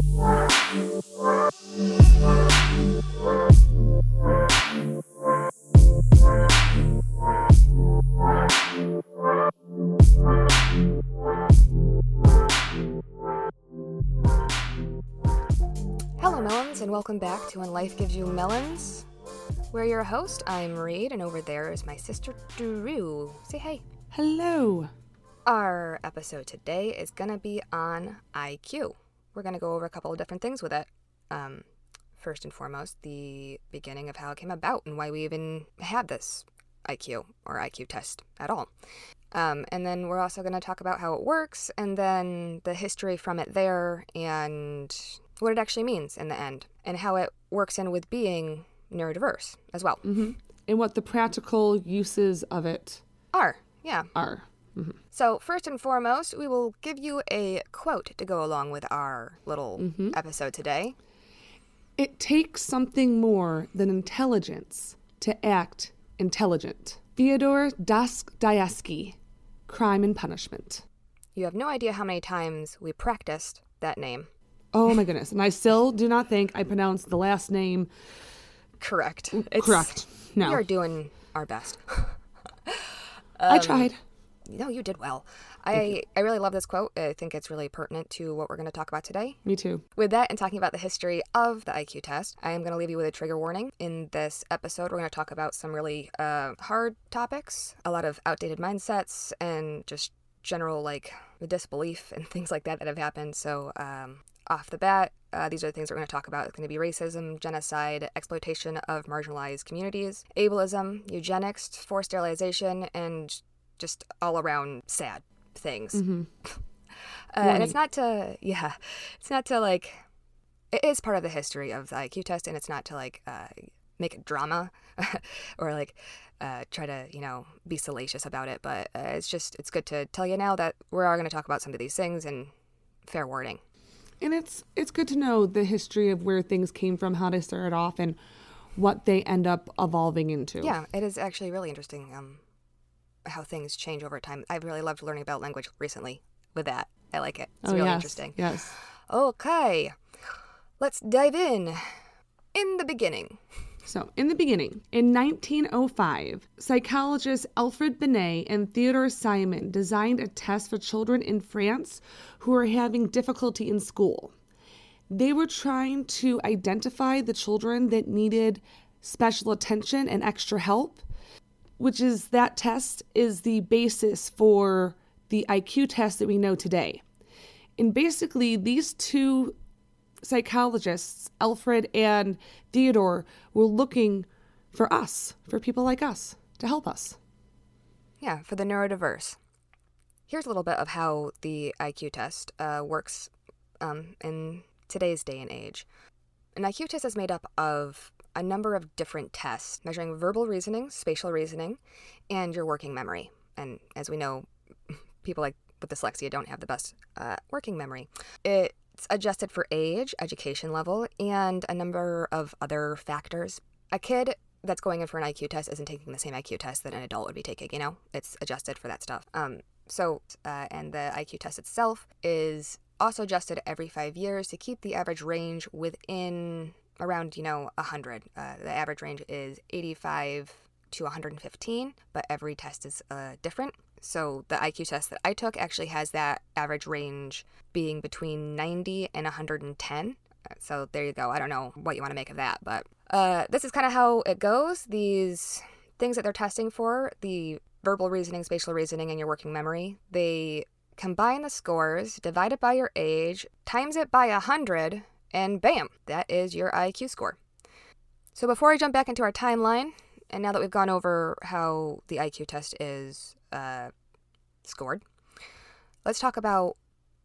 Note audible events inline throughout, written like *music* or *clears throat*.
Hello, Melons, and welcome back to When Life Gives You Melons. We're your host. I'm Reed, and over there is my sister Drew. Say hey. Hello. Our episode today is going to be on IQ. We're going to go over a couple of different things with it. Um, first and foremost, the beginning of how it came about and why we even had this IQ or IQ test at all. Um, and then we're also going to talk about how it works and then the history from it there and what it actually means in the end and how it works in with being neurodiverse as well. hmm And what the practical uses of it Are, yeah. are. Mm-hmm. So, first and foremost, we will give you a quote to go along with our little mm-hmm. episode today. It takes something more than intelligence to act intelligent. Theodore Dostoevsky, Crime and Punishment. You have no idea how many times we practiced that name. Oh my *laughs* goodness. And I still do not think I pronounced the last name Correct. It's, correct. No. We are doing our best. *laughs* I um, tried. No, you did well. I, I really love this quote. I think it's really pertinent to what we're going to talk about today. Me too. With that and talking about the history of the IQ test, I am going to leave you with a trigger warning. In this episode, we're going to talk about some really uh, hard topics, a lot of outdated mindsets, and just general like disbelief and *laughs* things like that that have happened. So, um, off the bat, uh, these are the things we're going to talk about. It's going to be racism, genocide, exploitation of marginalized communities, ableism, eugenics, forced sterilization, and just all around sad things. Mm-hmm. *laughs* Uh, and it's not to, yeah, it's not to like, it is part of the history of the IQ test, and it's not to like uh, make a drama *laughs* or like uh, try to, you know, be salacious about it. But uh, it's just, it's good to tell you now that we are going to talk about some of these things and fair warning. And it's it's good to know the history of where things came from, how they started off, and what they end up evolving into. Yeah, it is actually really interesting um, how things change over time. I've really loved learning about language recently with that. I like it. It's oh, really yes. interesting. Yes. Okay, let's dive in. In the beginning, So, in the beginning, in 1905, psychologists Alfred Binet and Theodore Simon designed a test for children in France who were having difficulty in school. They were trying to identify the children that needed special attention and extra help, which is that test is the basis for the IQ test that we know today. And basically, these two psychologists, Alfred and Theodore, were looking for us, for people like us, to help us. yeah, for the neurodiverse. Here's a little bit of how the IQ test uh, works um, in today's day and age. An IQ test is made up of a number of different tests measuring verbal reasoning, spatial reasoning, and your working memory. And as we know, *laughs* people like with dyslexia don't have the best uh, working memory. It's adjusted for age, education level, and a number of other factors. A kid that's going in for an IQ test isn't taking the same IQ test that an adult would be taking, you know? It's adjusted for that stuff. Um, so, uh, and the IQ test itself is also adjusted every five years to keep the average range within around, you know, 100. Uh, the average range is 85 to 115, but every test is uh, different. So the IQ test that I took actually has that average range being between 90 and 110. So there you go. I don't know what you want to make of that, but uh, this is kind of how it goes. These things that they're testing for the verbal reasoning, spatial reasoning, and your working memory they combine the scores, divide it by your age, times it by 100, and bam, that is your IQ score. So before I jump back into our timeline, and now that we've gone over how the IQ test is uh, scored, let's talk about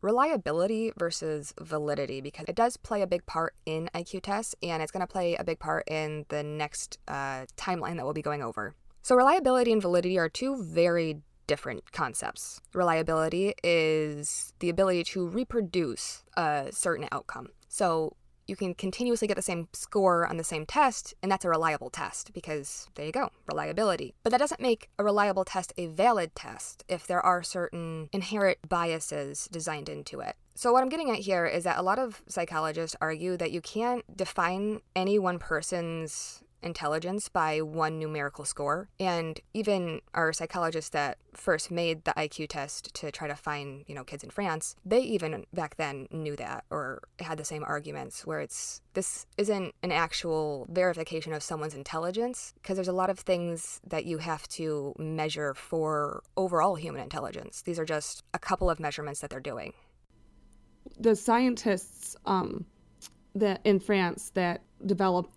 reliability versus validity because it does play a big part in IQ tests and it's going to play a big part in the next uh, timeline that we'll be going over. So, reliability and validity are two very different concepts. Reliability is the ability to reproduce a certain outcome. So, you can continuously get the same score on the same test, and that's a reliable test because there you go, reliability. But that doesn't make a reliable test a valid test if there are certain inherent biases designed into it. So, what I'm getting at here is that a lot of psychologists argue that you can't define any one person's intelligence by one numerical score. And even our psychologists that first made the IQ test to try to find, you know, kids in France, they even back then knew that or had the same arguments where it's this isn't an actual verification of someone's intelligence because there's a lot of things that you have to measure for overall human intelligence. These are just a couple of measurements that they're doing. The scientists um, that in France that developed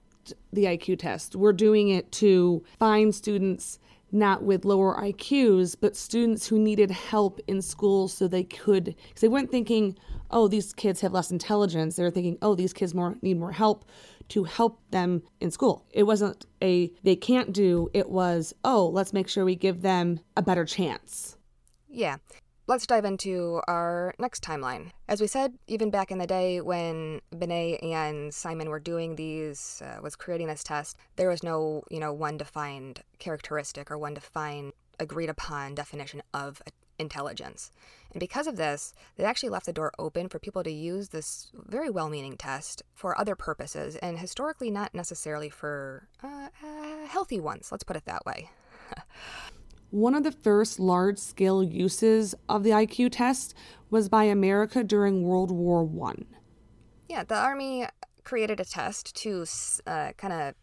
the IQ test. We're doing it to find students not with lower IQs, but students who needed help in school so they could, because they weren't thinking, oh, these kids have less intelligence. They were thinking, oh, these kids more need more help to help them in school. It wasn't a they can't do, it was, oh, let's make sure we give them a better chance. Yeah. Let's dive into our next timeline. As we said, even back in the day when Binet and Simon were doing these, uh, was creating this test, there was no, you know, one defined characteristic or one defined agreed upon definition of intelligence. And because of this, they actually left the door open for people to use this very well meaning test for other purposes, and historically not necessarily for uh, uh, healthy ones, let's put it that way. *laughs* One of the first large scale uses of the IQ test was by America during World War One. Yeah, the Army created a test to uh, kind of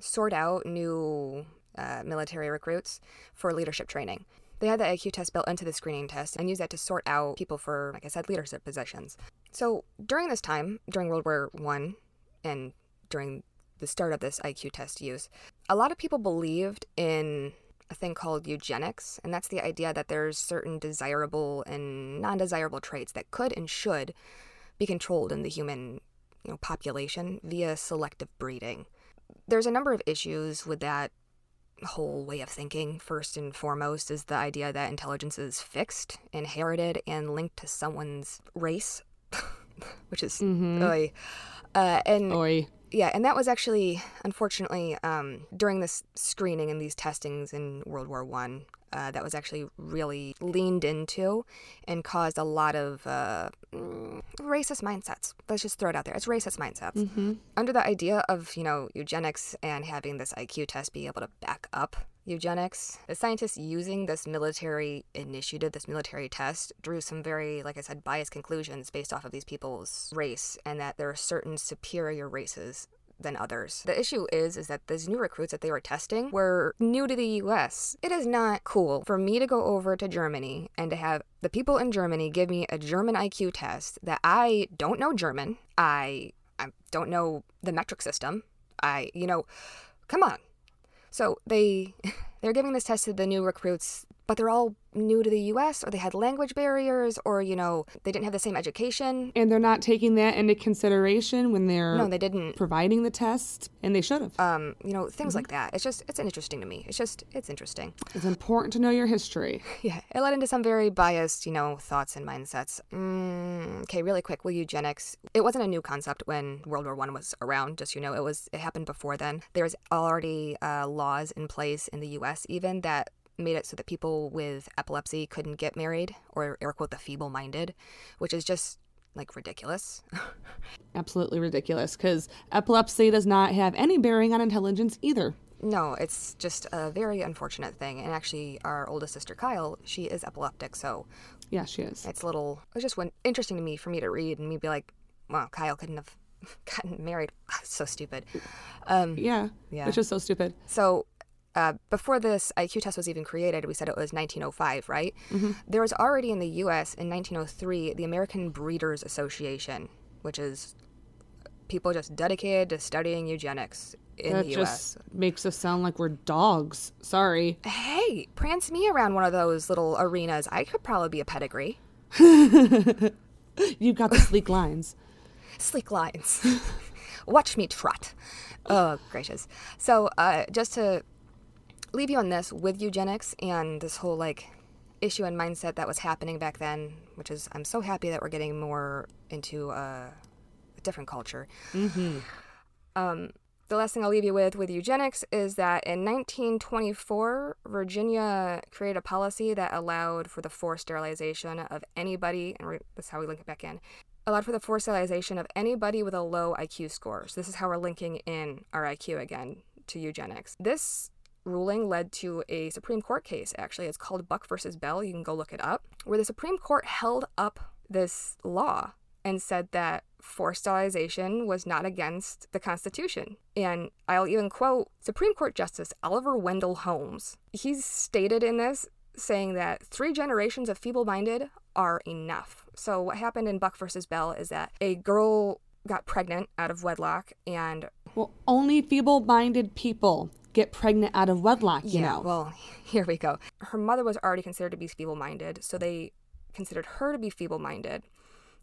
sort out new uh, military recruits for leadership training. They had the IQ test built into the screening test and used that to sort out people for, like I said, leadership positions. So during this time, during World War One, and during the start of this IQ test use, a lot of people believed in a thing called eugenics, and that's the idea that there's certain desirable and non-desirable traits that could and should be controlled in the human you know, population via selective breeding. There's a number of issues with that whole way of thinking. First and foremost is the idea that intelligence is fixed, inherited, and linked to someone's race, *laughs* which is mm-hmm. oy. Uh, and oy yeah, and that was actually, unfortunately, um, during this screening and these testings in World War One, uh, that was actually really leaned into and caused a lot of uh, mm, racist mindsets. Let's just throw it out there. It's racist mindsets. Mm-hmm. Under the idea of, you know, eugenics and having this IQ test be able to back up eugenics, the scientists using this military initiative, this military test, drew some very, like I said, biased conclusions based off of these people's race and that there are certain superior races than others. The issue is is that these new recruits that they were testing were new to the US. It is not cool for me to go over to Germany and to have the people in Germany give me a German IQ test that I don't know German. I I don't know the metric system. I, you know, come on. So they *laughs* they're giving this test to the new recruits but they're all new to the US or they had language barriers or, you know, they didn't have the same education. And they're not taking that into consideration when they're No, they didn't providing the test and they should have. Um, you know, things mm-hmm. like that. It's just it's interesting to me. It's just it's interesting. It's important to know your history. *laughs* yeah. It led into some very biased, you know, thoughts and mindsets. Mm, okay, really quick, will eugenics it wasn't a new concept when World War One was around, just you know, it was it happened before then. There's already uh, laws in place in the US even that made it so that people with epilepsy couldn't get married or air quote the feeble minded, which is just like ridiculous. *laughs* Absolutely ridiculous because epilepsy does not have any bearing on intelligence either. No, it's just a very unfortunate thing. And actually, our oldest sister Kyle, she is epileptic, so yeah, she is. It's a little. It was just one interesting to me for me to read and me be like, "Wow, Kyle couldn't have *laughs* gotten married." *laughs* so stupid. Um, yeah, yeah, which is so stupid. So uh, before this IQ test was even created, we said it was 1905, right? Mm-hmm. There was already in the U.S. in 1903 the American Breeders Association, which is people just dedicated to studying eugenics in that the U.S. just makes us sound like we're dogs. Sorry. Hey, prance me around one of those little arenas. I could probably be a pedigree. *laughs* You've got the sleek *laughs* lines. sleek lines. *laughs* Watch me trot. Oh, gracious. So, uh, just to leave you on this with eugenics and this whole like issue and mindset that was happening back then, which is I'm so happy that we're getting more into a different culture. Mm-hmm. Um, the last thing I'll leave you with with eugenics is that in 1924, Virginia created a policy that allowed for the forced sterilization of anybody, and re- that's how we link it back in, allowed for the forced sterilization of anybody with a low IQ score. So this is how we're linking in our IQ again to eugenics. This ruling led to a Supreme Court case, actually. It's called Buck versus Bell. You can go look it up, where the Supreme Court held up this law and said that forced sterilization was not against the Constitution. And I'll even quote Supreme Court Justice Oliver Wendell Holmes. He's stated in this saying that three generations of feeble minded are enough. So, what happened in Buck versus Bell is that a girl got pregnant out of wedlock and. Well, only feeble minded people get pregnant out of wedlock, you yeah, know. Well, *laughs* here we go. Her mother was already considered to be feeble minded, so they considered her to be feeble minded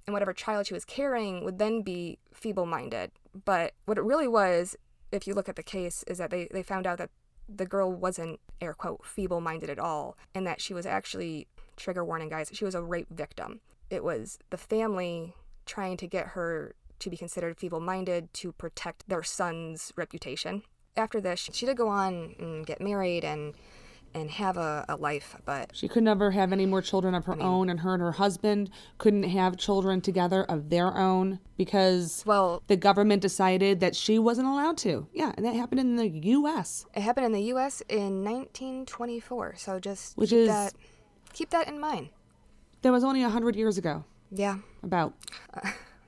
and whatever child she was carrying would then be feeble minded. But what it really was, if you look at the case, is that they, they found out that the girl wasn't, air quote, feeble minded at all, and that she was actually, trigger warning, guys, she was a rape victim. It was the family trying to get her to be considered feeble minded to protect their son's reputation. After this, she did go on and get married and and have a, a life, but She could never have any more children of her own, and her and her husband couldn't have children together of their own because well, the government decided that she wasn't allowed to. Yeah, and that happened in the U.S. it happened in the U.S. in 1924. So just Which keep is- that keep that in mind. That was only a hundred years ago, Yeah, about, *laughs*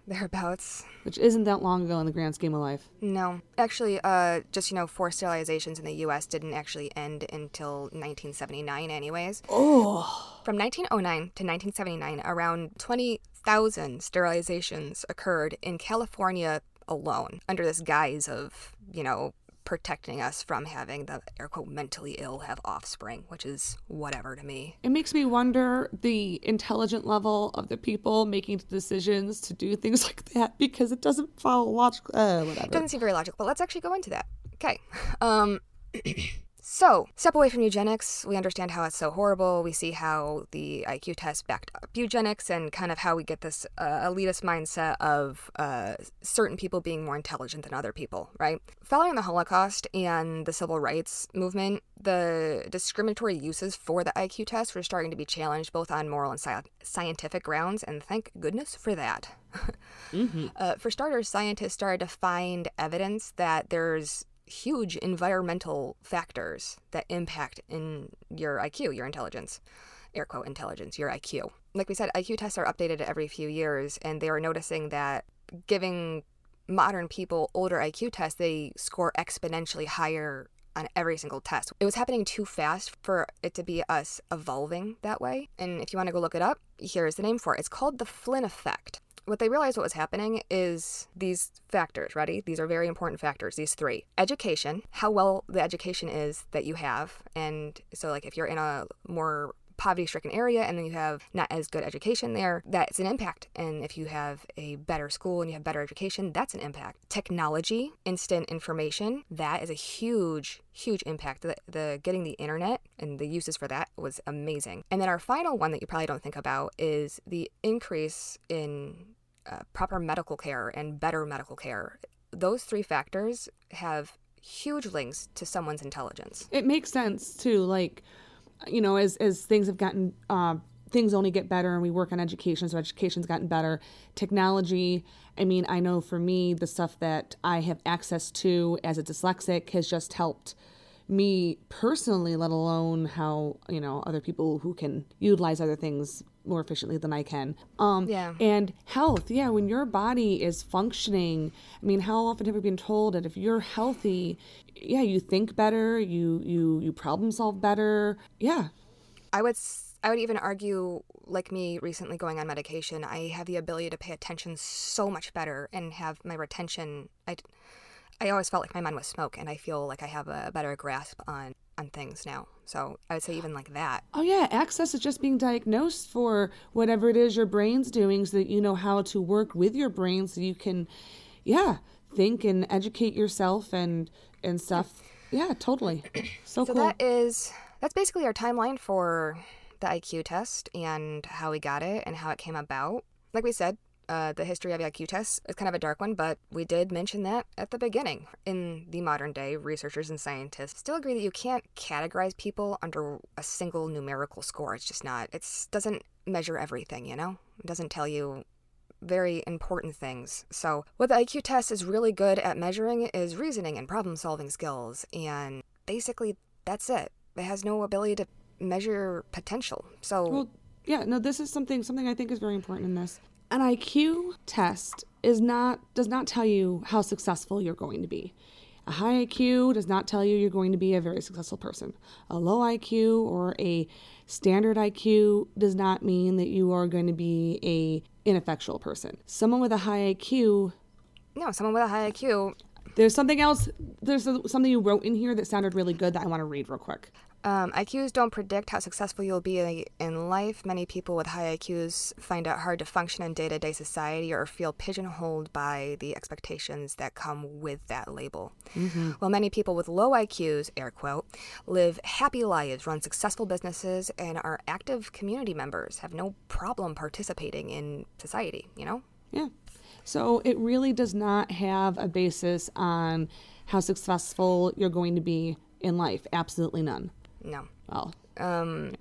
thereabouts. which isn't that long ago in the grand scheme of life. No, actually, uh, just you know, forced sterilizations in the U.S. didn't actually end until 1979, anyways. Oh, From 1909 to 1979, around 20,000 sterilizations occurred in California alone, under this guise of you know protecting us from having the air quote mentally ill have offspring, which is whatever to me. it makes me wonder the intelligent level of the people making the decisions to do things *laughs* like that because it doesn't follow logical. Uh, whatever. It doesn't seem very logical, but let's actually go into that. Okay. Um, *clears throat* so, step away from eugenics. We understand how it's so horrible. We see how the IQ test backed up eugenics and kind of how we get this uh, elitist mindset of uh, certain people being more intelligent than other people, right? Following the Holocaust and the civil rights movement, the discriminatory uses for the IQ test were starting to be challenged both on moral and sci- scientific grounds, and thank goodness for that. *laughs* Uh, for starters, scientists started to find evidence that there's huge environmental factors that impact in your IQ, your intelligence, air quote intelligence, your IQ. Like we said, IQ tests are updated every few years, and they were noticing that giving modern people older IQ tests, they score exponentially higher on every single test. It was happening too fast for it to be us evolving that way. And if you want to go look it up, here's the name for it. It's called the Flynn effect what they realized what was happening is these factors ready? These are very important factors these three. Education how well the education is that you have. And so like if you're in a more poverty stricken area and then you have not as good education there that's an impact. And if you have a better school and you have better education that's an impact. Technology instant information that is a huge huge impact. The, the getting the internet and the uses for that was amazing. And then our final one that you probably don't think about is the increase in uh, proper medical care and better medical care. Those three factors have huge links to someone's intelligence. it makes sense too like you know as as things have gotten uh, things only get better and we work on education so education's gotten better technology i mean i know for me the stuff that i have access to as a dyslexic has just helped me personally let alone how you know other people who can utilize other things more efficiently than i can. Um Yeah. and health yeah when your body is functioning i mean how often have we been told that if you're healthy yeah you think better you you you problem solve better? Yeah. I would I would even argue like me recently going on medication, I have the ability to pay attention so much better and have my retention I I always felt like my mind was smoke and I feel like I have a better grasp on on things now. So, I would say even like that. oh yeah access is just being diagnosed for whatever it is your brain's doing so that you know how to work with your brain so you can yeah think and educate yourself and and stuff yeah totally *clears throat* so, So cool that is that's basically our timeline for the IQ test and how we got it and how it came about. Like we said, uh, the history of IQ tests is kind of a dark one, but we did mention that at the beginning. In the modern day, researchers and scientists still agree that you can't categorize people under a single numerical score. It's just not. It doesn't measure everything, you know? It doesn't tell you very important things. So, what the IQ test is really good at measuring is reasoning and problem solving skills. And basically, that's it. It has no ability to measure potential. So, well, yeah, no, this is something something I think is very important in this. An IQ test is not does not tell you how successful you're going to be. A high IQ does not tell you you're going to be a very successful person. A low IQ or a standard IQ does not mean that you are going to be a ineffectual person. Someone with a high IQ no, someone with a high IQ there's something else. There's something you wrote in here that sounded really good that I want to read real quick. Um, IQs don't predict how successful you'll be in life. Many people with high IQs find it hard to function in day to day society or feel pigeonholed by the expectations that come with that label. Mm-hmm. While many people with low IQs, air quote, live happy lives, run successful businesses, and are active community members, have no problem participating in society, you know? Yeah. So it really does not have a basis on how successful you're going to be in life. Absolutely none. No. Well, um,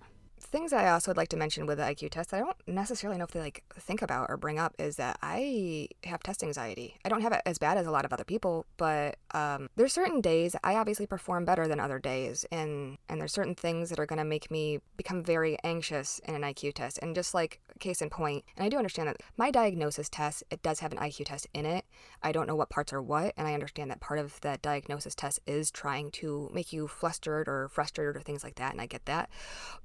things I also would like to mention with the IQ test that I don't necessarily know if they like think about or bring up is that I have test anxiety. I don't have it as bad as a lot of other people, but um, there's certain days I obviously perform better than other days, and and there's certain things that are gonna make me become very anxious in an IQ test. And just like case in point, and I do understand that my diagnosis test it does have an IQ test in it. I don't know what parts are what, and I understand that part of that diagnosis test is trying to make you flustered or frustrated or things like that, and I get that,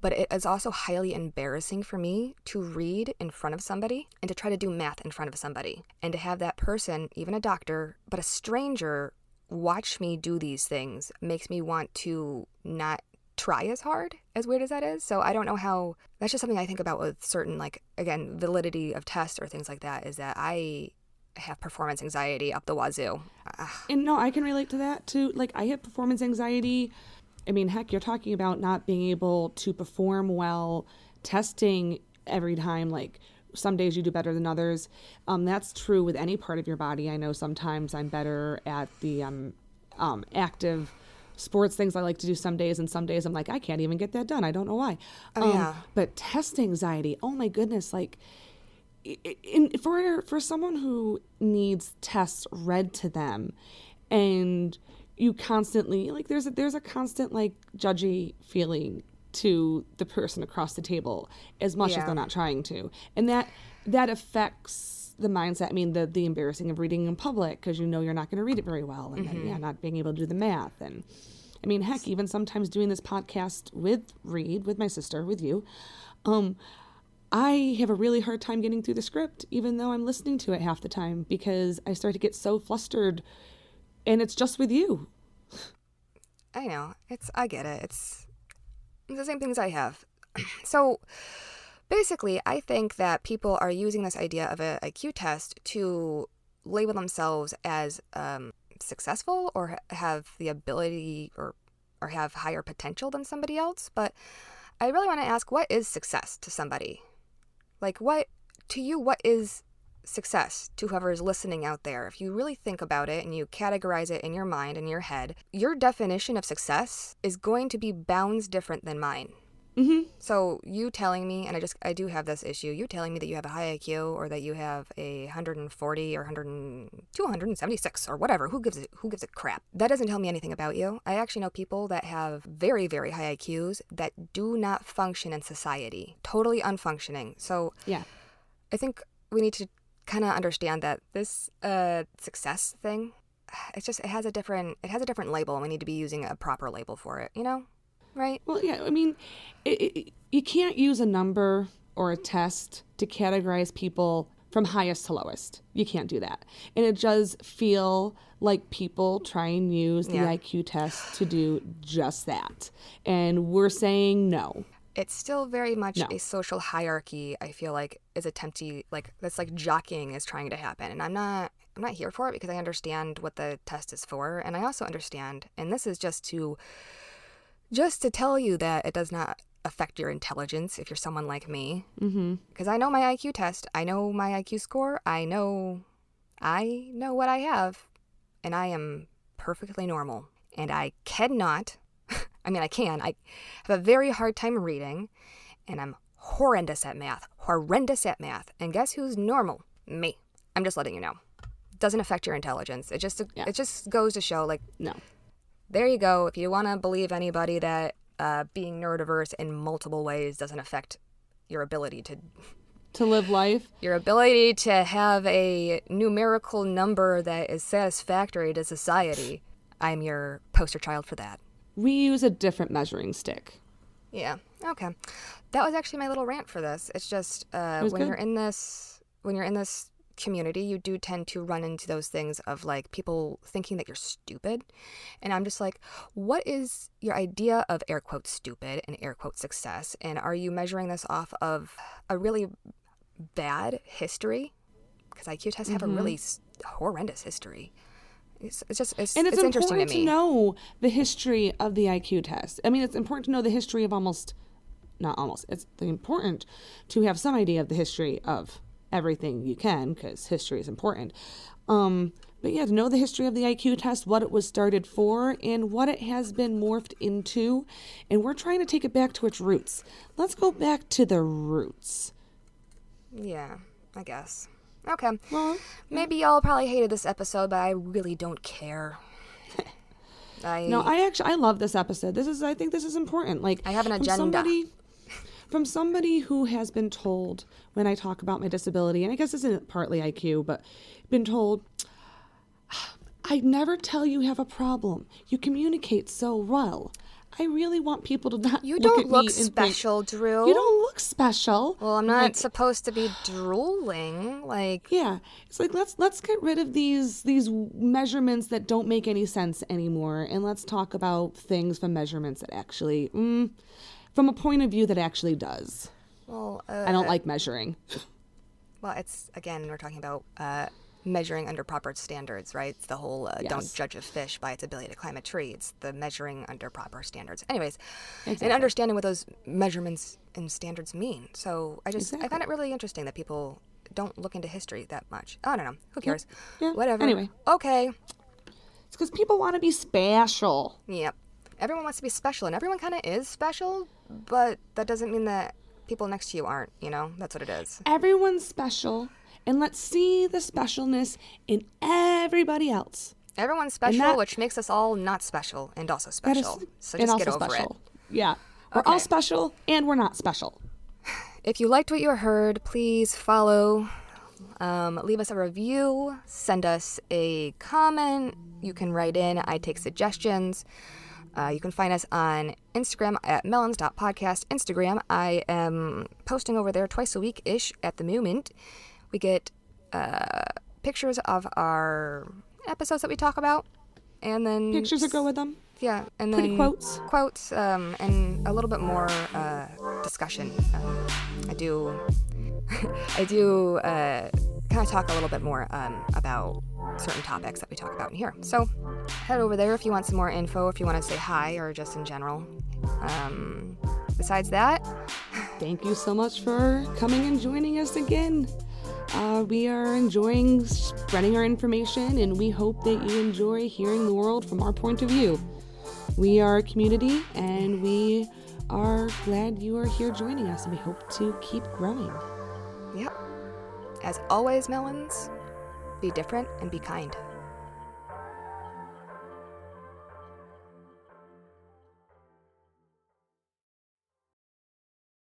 but it is also highly embarrassing for me to read in front of somebody and to try to do math in front of somebody and to have that person, even a doctor, but a stranger, watch me do these things makes me want to not try as hard as weird as that is. So i don't know how that's just something i think about with certain like again validity of tests or things like that is that i have performance anxiety up the wazoo. Ah. And no i can relate to that too. Like i have performance anxiety I mean, heck, you're talking about not being able to perform well, testing every time. Like some days you do better than others. Um, that's true with any part of your body. I know sometimes I'm better at the um, um, active sports things I like to do some days, and some days I'm like, I can't even get that done. I don't know why. Oh, yeah. Um, but test anxiety, oh my goodness, like. In, for for someone who needs tests read to them and you constantly like there's a there's a constant like judgy feeling to the person across the table as much yeah. as they're not trying to and that that affects the mindset i mean the the embarrassing of reading in public because you know you're not going to read it very well and mm-hmm. then yeah not being able to do the math and i mean heck even sometimes doing this podcast with reed with my sister with you um I have a really hard time getting through the script, even though I'm listening to it half the time, because I start to get so flustered and it's just with you. I know. It's I get it. It's the same things I have. *clears throat* so basically, I think that people are using this idea of a IQ test to label themselves as um, successful or have the ability or or have higher potential than somebody else. But I really want to ask, what is success to somebody? Like, what to you? What is success to whoever is listening out there. If you really think about it and you categorize it in your mind and your head, your definition of success is going to be bounds different than mine. Mm-hmm. So you telling me, and I just I do have this issue. You telling me that you have a high IQ or that you have a 140 or 100 276 or whatever. Who gives it? Who gives a crap? That doesn't tell me anything about you. I actually know people that have very very high IQs that do not function in society, totally unfunctioning. So yeah, I think we need to kind of understand that this uh, success thing, *sighs* it's just it has a different it has a different label, and we need to be using a proper label for it. You know, right? Well, yeah. I mean, it, it, you can't use a number or a test to categorize people from highest to lowest. You can't do that. And it does feel like people try and use the yeah. IQ test to do just that. And we're saying no it's still very much no. a social hierarchy i feel like is attempting like that's like jockeying is trying to happen and i'm not i'm not here for it because i understand what the test is for and i also understand and this is just to just to tell you that it does not affect your intelligence if you're someone like me. Mm-hmm. Because I know my IQ test, I know my IQ score, I know, I know what I have, and I am perfectly normal. And I cannot, I mean, I can, I have a very hard time reading, and I'm horrendous at math, horrendous at math. And guess who's normal? Me. I'm just letting you know. Doesn't affect your intelligence. It just Yeah. it just goes to show like No. there you go. If you want to believe anybody that uh, being neurodiverse in multiple ways doesn't affect your ability to To live life. *laughs* your ability to have a numerical number that is satisfactory to society, I'm your poster child for that. We use a different measuring stick. Yeah. Okay. That was actually my little rant for this. It's just uh, was when good. you're in this when you're in this community, you do tend to run into those things of like people thinking that you're stupid, and I'm just like, what is your idea of air quote stupid and air quote success, and are you measuring this off of a really bad history? Because IQ tests have a really horrendous history. It's, it's just it's, And it's, it's interesting important to me. know the history of the IQ test. I mean, it's important to know the history of almost, not almost, it's important to have some idea of the history of everything you can, because history is important. Um, but yeah, to know the history of the IQ test, what it was started for, and what it has been morphed into. And we're trying to take it back to its roots. Let's go back to the roots. Yeah, I guess. Okay. Well, Maybe y'all probably hated this episode, but I really don't care. *laughs* I No, I actually I love this episode. This is I think this is important. Like I have an agenda. from. Somebody, from somebody who has been told when I talk about my disability, and I guess this isn't partly IQ, but been told I never tell you have a problem. You communicate so well. I really want people to not you look don't at look me and think, special, Drew. you don't look special. well, I'm not Like, supposed to be drooling. Like, yeah, it's like let's let's get rid of these these measurements that don't make any sense anymore, and let's talk about things from measurements that actually, mm, from a point of view that actually does. well, uh, I don't like measuring. well, it's again we're talking about uh, measuring under proper standards, right? It's the whole uh, don't judge a fish by its ability to climb a tree. It's the measuring under proper standards. Anyways, Exactly. and understanding what those measurements and standards mean. So I just I Exactly. find it really interesting that people don't look into history that much. I don't know. Who cares? Yeah. Whatever. Anyway. Okay. It's because people want to be special. Yep. Everyone wants to be special, and everyone kind of is special, but that doesn't mean that people next to you aren't, you know? That's what it is. Everyone's special, and let's see the specialness in everybody else. Everyone's special, that- which makes us all not special and also That is- special. so just get over special. it. Yeah, we're all special, and we're not special. *laughs* If you liked what you heard, please follow, um, leave us a review, send us a comment. You can write in. I take suggestions. Uh, you can find us on Instagram at melons.podcast. Instagram, I am posting over there twice a week ish at the moment. We get uh, pictures of our episodes that we talk about, and then Pictures that go with them. yeah, and Pretty then quotes. quotes, um, and a little bit more uh, discussion. Um, I do, *laughs* I do uh, kind of talk a little bit more um, about certain topics that we talk about in here. So head over there if you want some more info, if you want to say hi or just in general. Um, besides that, *laughs* Thank you so much for coming and joining us again. Uh, we are enjoying spreading our information, and we hope that you enjoy hearing the world from our point of view. We are a community, and we are glad you are here joining us, and we hope to keep growing. yep. As always, melons, be different and be kind.